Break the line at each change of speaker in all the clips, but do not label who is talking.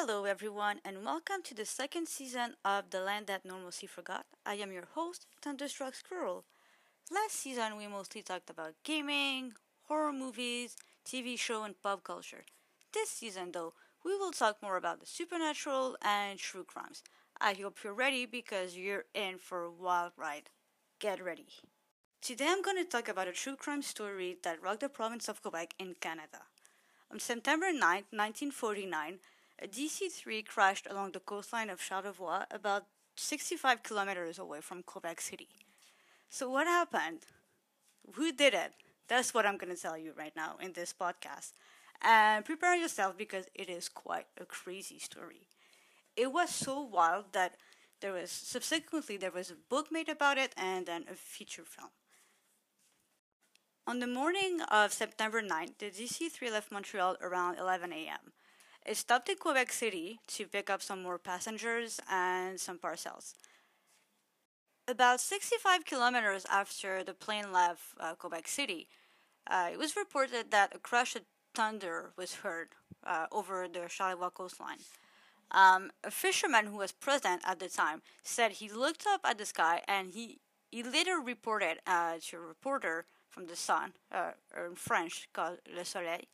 Hello, everyone, and welcome to the second season of The Land That Normalcy Forgot. I am your host, Thunderstruck Squirrel. Last season, we mostly talked about gaming, horror movies, TV show, and pop culture. This season, though, we will talk more about the supernatural and true crimes. I hope you're ready because you're in for a wild ride. Get ready. Today, I'm going to talk about a true crime story that rocked the province of Quebec in Canada. On September 9, 1949, a DC 3 crashed along the coastline of Charlevoix, about 65 kilometers away from Quebec City. So, what happened? Who did it? That's what I'm going to tell you right now in this podcast. And prepare yourself because it is quite a crazy story. It was so wild that there was subsequently there was a book made about it and then a feature film. On the morning of September 9th, the DC 3 left Montreal around 11 a.m. It stopped in Quebec City to pick up some more passengers and some parcels. About 65 kilometers after the plane left uh, Quebec City, uh, it was reported that a crash of thunder was heard uh, over the Charlevoix coastline. Um, a fisherman who was present at the time said he looked up at the sky and he, he later reported uh, to a reporter from the sun, uh, in French called Le Soleil.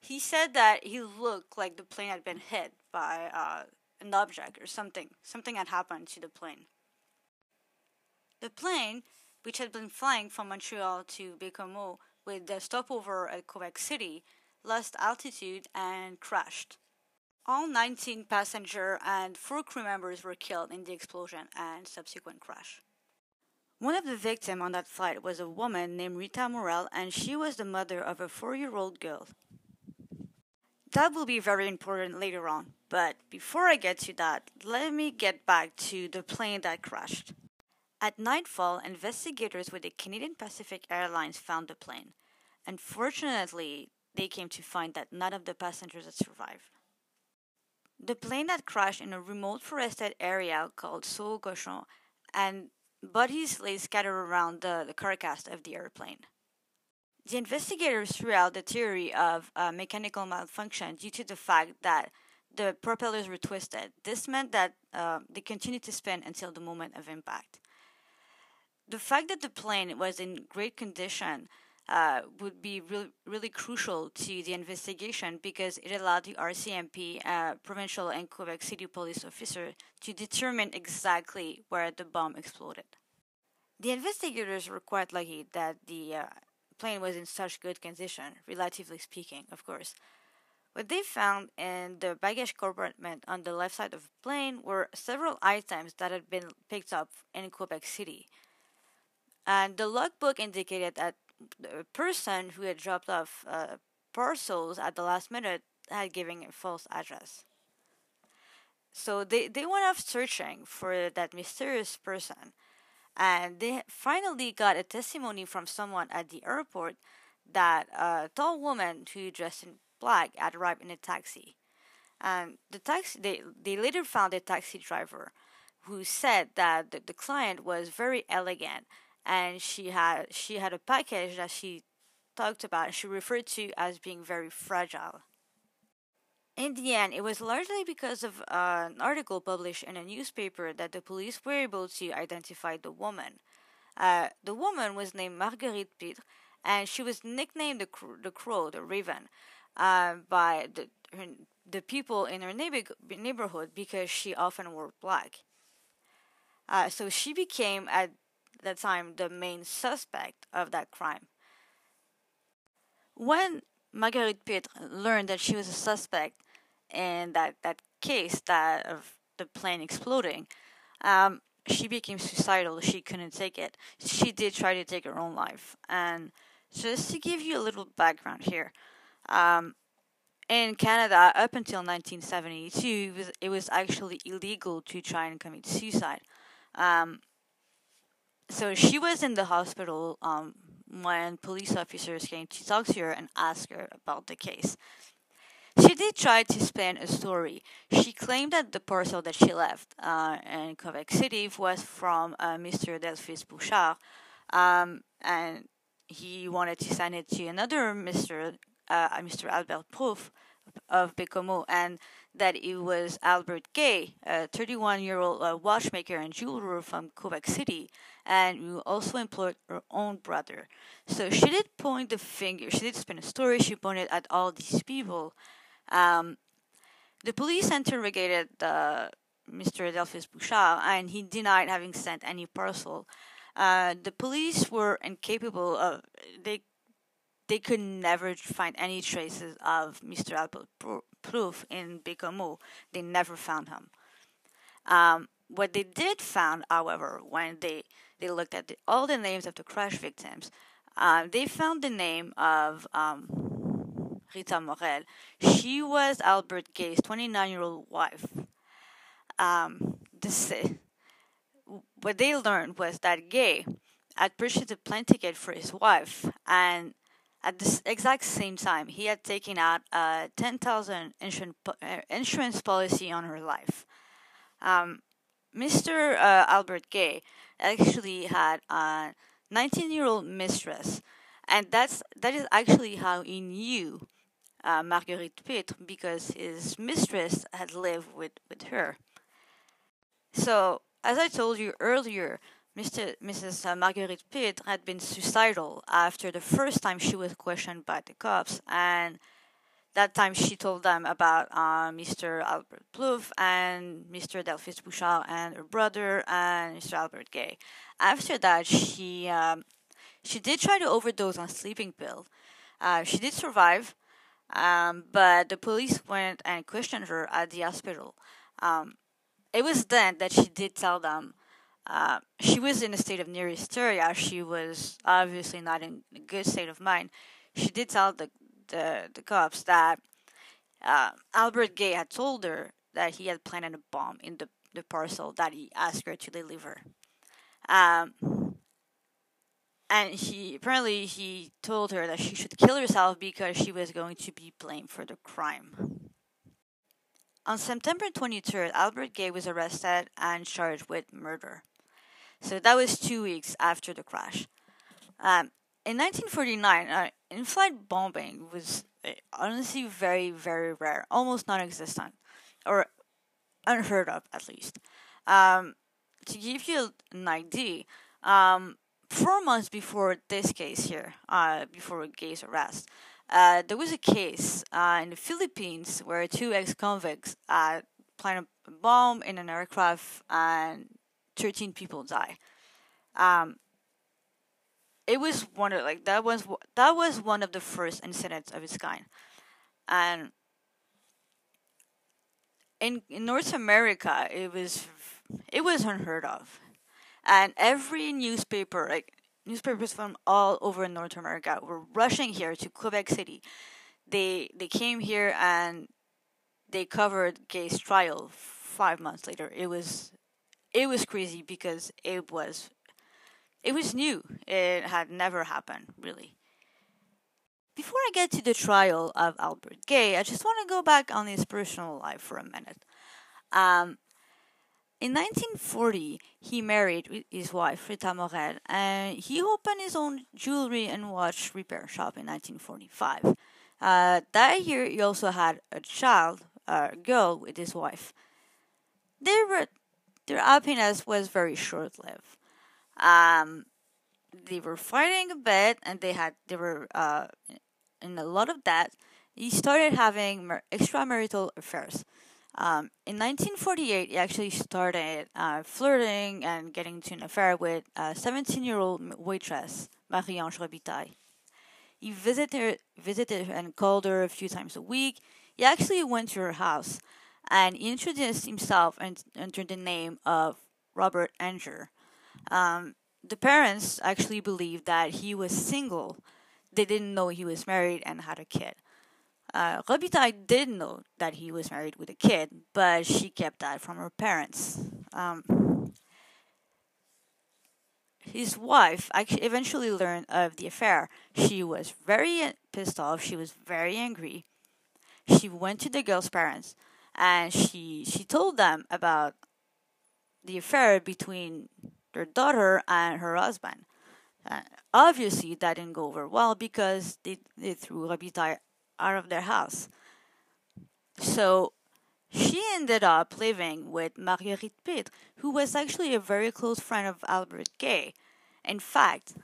He said that he looked like the plane had been hit by uh, an object or something. Something had happened to the plane. The plane, which had been flying from Montreal to Baie-Comeau with the stopover at Quebec City, lost altitude and crashed. All 19 passenger and 4 crew members were killed in the explosion and subsequent crash. One of the victims on that flight was a woman named Rita Morel, and she was the mother of a four year old girl. That will be very important later on, but before I get to that, let me get back to the plane that crashed. At nightfall, investigators with the Canadian Pacific Airlines found the plane. Unfortunately, they came to find that none of the passengers had survived. The plane had crashed in a remote forested area called Sault Cochon, and Bodies lay scattered around the, the carcass of the airplane. The investigators threw out the theory of a mechanical malfunction due to the fact that the propellers were twisted. This meant that uh, they continued to spin until the moment of impact. The fact that the plane was in great condition uh, would be really, really crucial to the investigation because it allowed the RCMP, uh, provincial and Quebec City police officer, to determine exactly where the bomb exploded. The investigators were quite lucky that the uh, plane was in such good condition, relatively speaking, of course. What they found in the baggage compartment on the left side of the plane were several items that had been picked up in Quebec City. And the logbook indicated that the person who had dropped off uh, parcels at the last minute had given a false address. So they, they went off searching for that mysterious person, and they finally got a testimony from someone at the airport that a tall woman who dressed in black had arrived in a taxi. And the taxi they, they later found a taxi driver who said that the, the client was very elegant and she had she had a package that she talked about she referred to as being very fragile. In the end, it was largely because of uh, an article published in a newspaper that the police were able to identify the woman. Uh, the woman was named Marguerite Pitre, and she was nicknamed the, cr- the Crow, the Raven, uh, by the, her, the people in her neighbor- neighborhood because she often wore black. Uh, so she became, at the time the main suspect of that crime. When Marguerite Pitre learned that she was a suspect in that, that case that of the plane exploding, um, she became suicidal. She couldn't take it. She did try to take her own life. And just to give you a little background here, um, in Canada, up until 1972, it was, it was actually illegal to try and commit suicide. Um, so she was in the hospital um, when police officers came to talk to her and ask her about the case. She did try to spin a story. She claimed that the parcel that she left uh, in Quebec City was from uh, Mr. Delphis Bouchard, um, and he wanted to send it to another Mr. Uh, Mr. Albert Plouffe, of Baie-Comeau and that it was Albert Guay, a 31 year old uh, watchmaker and jeweler from Quebec City, and who also employed her own brother. So she did point the finger, she did spin a story, she pointed at all these people. Um, the police interrogated uh, Mr. Delphis Bouchard, and he denied having sent any parcel. Uh, the police were incapable of they they could never find any traces of Mr. Albert Plouffe in Baie-Comeau. They never found him. Um, what they did found, however, when they, they looked at the, all the names of the crash victims, uh, they found the name of um, Rita Morel. She was Albert Guay's 29 year old wife. Um, this, what they learned was that Guay had purchased a plane ticket for his wife, and at the exact same time, he had taken out a 10,000 insurance, uh, insurance policy on her life. Um, Mr. Uh, Albert Guay actually had a 19 year old mistress, and that's that is actually how he knew uh, Marguerite Pitre because his mistress had lived with, with her. So, as I told you earlier, Mr. Mrs. Uh, Marguerite Pitre had been suicidal after the first time she was questioned by the cops, and that time she told them about uh, Mr. Albert Plouffe and Mr. Delphis Bouchard and her brother and Mr. Albert Guay. After that, she um, she did try to overdose on sleeping pill. Uh, she did survive, um, but the police went and questioned her at the hospital. Um, it was then that she did tell them uh, she was in a state of near hysteria. She was obviously not in a good state of mind. She did tell the the, the cops that uh, Albert Guay had told her that he had planted a bomb in the, the parcel that he asked her to deliver. Um, and he apparently he told her that she should kill herself because she was going to be blamed for the crime. On September 23rd, Albert Guay was arrested and charged with murder. So that was two weeks after the crash. Um, in 1949, uh, in flight bombing was uh, honestly very, very rare, almost non existent, or unheard of at least. Um, to give you an idea, um, four months before this case here, uh, before Guay's arrest, uh, there was a case uh, in the Philippines where two ex convicts uh, planted a bomb in an aircraft and 13 people died. Um, it was one of like that was that was one of the first incidents of its kind, and in in North America it was it was unheard of, and every newspaper like newspapers from all over North America were rushing here to Quebec City. They they came here and they covered Guay's trial five months later. It was it was crazy because it was it was new. It had never happened, really. Before I get to the trial of Albert Guay, I just want to go back on his personal life for a minute. Um, in 1940, he married his wife, Rita Morel, and he opened his own jewelry and watch repair shop in 1945. Uh, that year, he also had a child, a girl, with his wife. They were their happiness was very short lived. Um, they were fighting a bit, and they had they were uh, in a lot of debt. He started having extramarital affairs. Um, in 1948, he actually started uh, flirting and getting into an affair with a 17 year old waitress, Marie Ange Robitaille. He visited, visited her and called her a few times a week. He actually went to her house and he introduced himself and under the name of Robert Anger. Um, the parents actually believed that he was single. They didn't know he was married and had a kid. Uh, Robitaille did know that he was married with a kid, but she kept that from her parents. Um, his wife actually eventually learned of the affair. She was very pissed off. She was very angry. She went to the girl's parents and she she told them about the affair between their daughter and her husband. Uh, obviously, that didn't go over well because they, they threw Robitaille out of their house. So she ended up living with Marguerite Pitre, who was actually a very close friend of Albert Guay. In fact,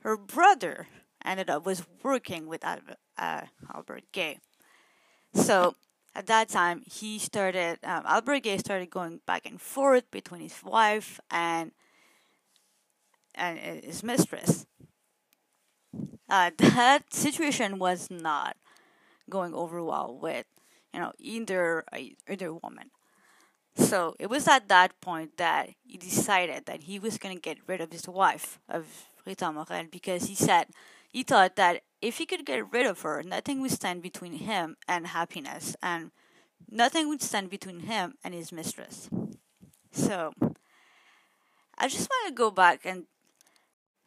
her brother ended up was working with Albert, uh, Albert Guay. So at that time, he started um, Albert Guay started going back and forth between his wife and and his mistress. Uh, that situation was not going over well with you know either either woman. So it was at that point that he decided that he was going to get rid of his wife of Rita Morel because he said he thought that if he could get rid of her, nothing would stand between him and happiness, and nothing would stand between him and his mistress. So I just want to go back and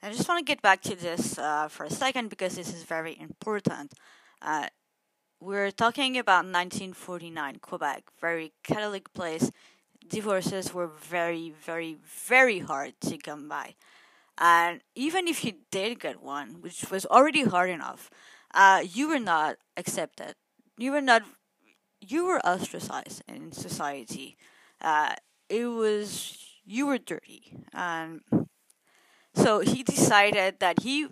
I just want to get back to this uh, for a second because this is very important. Uh, we're talking about 1949 Quebec, very Catholic place. Divorces were very, very, very hard to come by. And even if you did get one, which was already hard enough, uh, you were not accepted. You were not. You were ostracized in society. Uh, it was you were dirty, and so he decided that he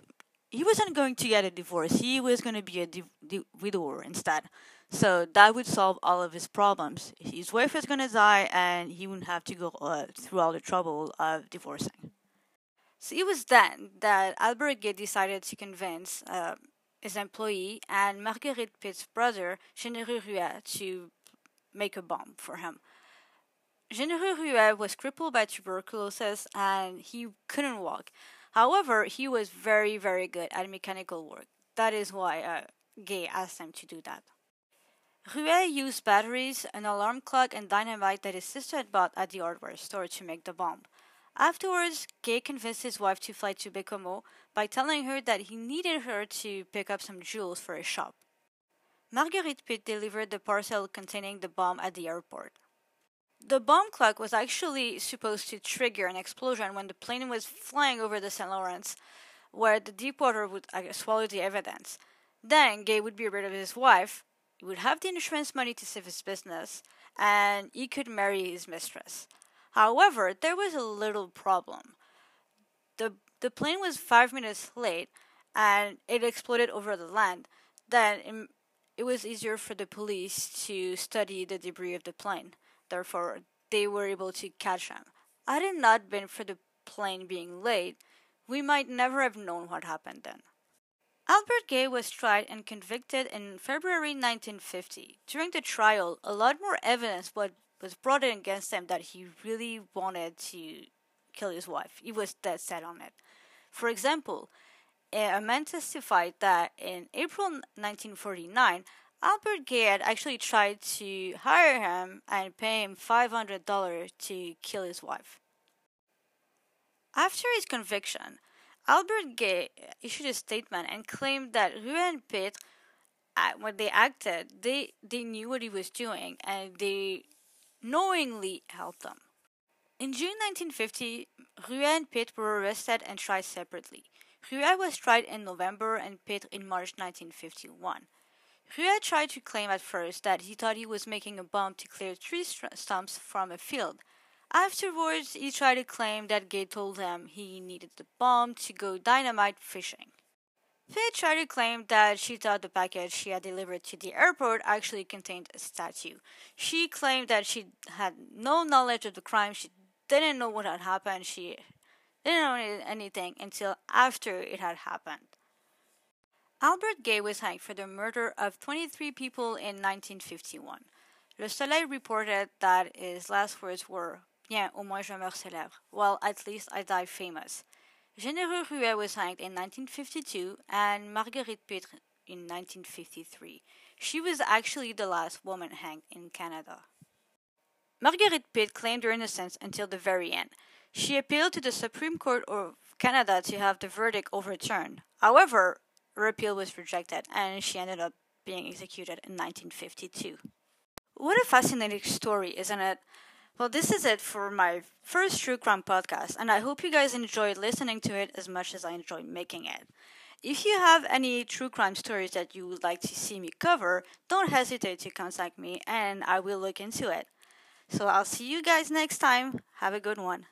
he wasn't going to get a divorce. He was going to be a di- di- widower instead. So that would solve all of his problems. His wife going to die, and he wouldn't have to go uh, through all the trouble of divorcing. So it was then that Albert Guay decided to convince uh, his employee and Marguerite Pitre's brother, Généreux Ruest, to make a bomb for him. Généreux Ruest was crippled by tuberculosis and he couldn't walk. However, he was very, very good at mechanical work. That is why uh, Guay asked them to do that. Ruest used batteries, an alarm clock, and dynamite that his sister had bought at the hardware store to make the bomb. Afterwards, Guay convinced his wife to fly to Baie-Comeau by telling her that he needed her to pick up some jewels for his shop. Marguerite Pitre delivered the parcel containing the bomb at the airport. The bomb clock was actually supposed to trigger an explosion when the plane was flying over the St. Lawrence, where the deep water would uh, swallow the evidence. Then Guay would be rid of his wife, he would have the insurance money to save his business, and he could marry his mistress. However, there was a little problem. The, the plane was five minutes late and it exploded over the land. Then it was easier for the police to study the debris of the plane. Therefore, they were able to catch him. Had it not been for the plane being late, we might never have known what happened then. Albert Guay was tried and convicted in February 1950. During the trial, a lot more evidence was brought in against him that he really wanted to kill his wife. He was dead set on it. For example, a man testified that in April 1949, Albert Guay had actually tried to hire him and pay him $500 to kill his wife. After his conviction, Albert Guay issued a statement and claimed that Ruest and uh, when they acted, they, they knew what he was doing and they knowingly helped them. In June 1950, Ruest and Pitre were arrested and tried separately. Ruest was tried in November and Pitre in March 1951. Ruest tried to claim at first that he thought he was making a bomb to clear tree stumps from a field. Afterwards, he tried to claim that Guay told him he needed the bomb to go dynamite fishing. Pitre tried to claim that she thought the package she had delivered to the airport actually contained a statue. She claimed that she had no knowledge of the crime, she didn't know what had happened, she didn't know anything until after it had happened. Albert Guay was hanged for the murder of 23 people in 1951. Le Soleil reported that his last words were Bien, au moins je meurs célèbre. Well, at least I die famous. Généreux Ruest was hanged in 1952 and Marguerite Pitre in 1953. She was actually the last woman hanged in Canada. Marguerite Pitre claimed her innocence until the very end. She appealed to the Supreme Court of Canada to have the verdict overturned. However, her appeal was rejected and she ended up being executed in 1952. What a fascinating story, isn't it? Well, this is it for my first True Crime podcast, and I hope you guys enjoyed listening to it as much as I enjoyed making it. If you have any true crime stories that you would like to see me cover, don't hesitate to contact me and I will look into it. So I'll see you guys next time. Have a good one.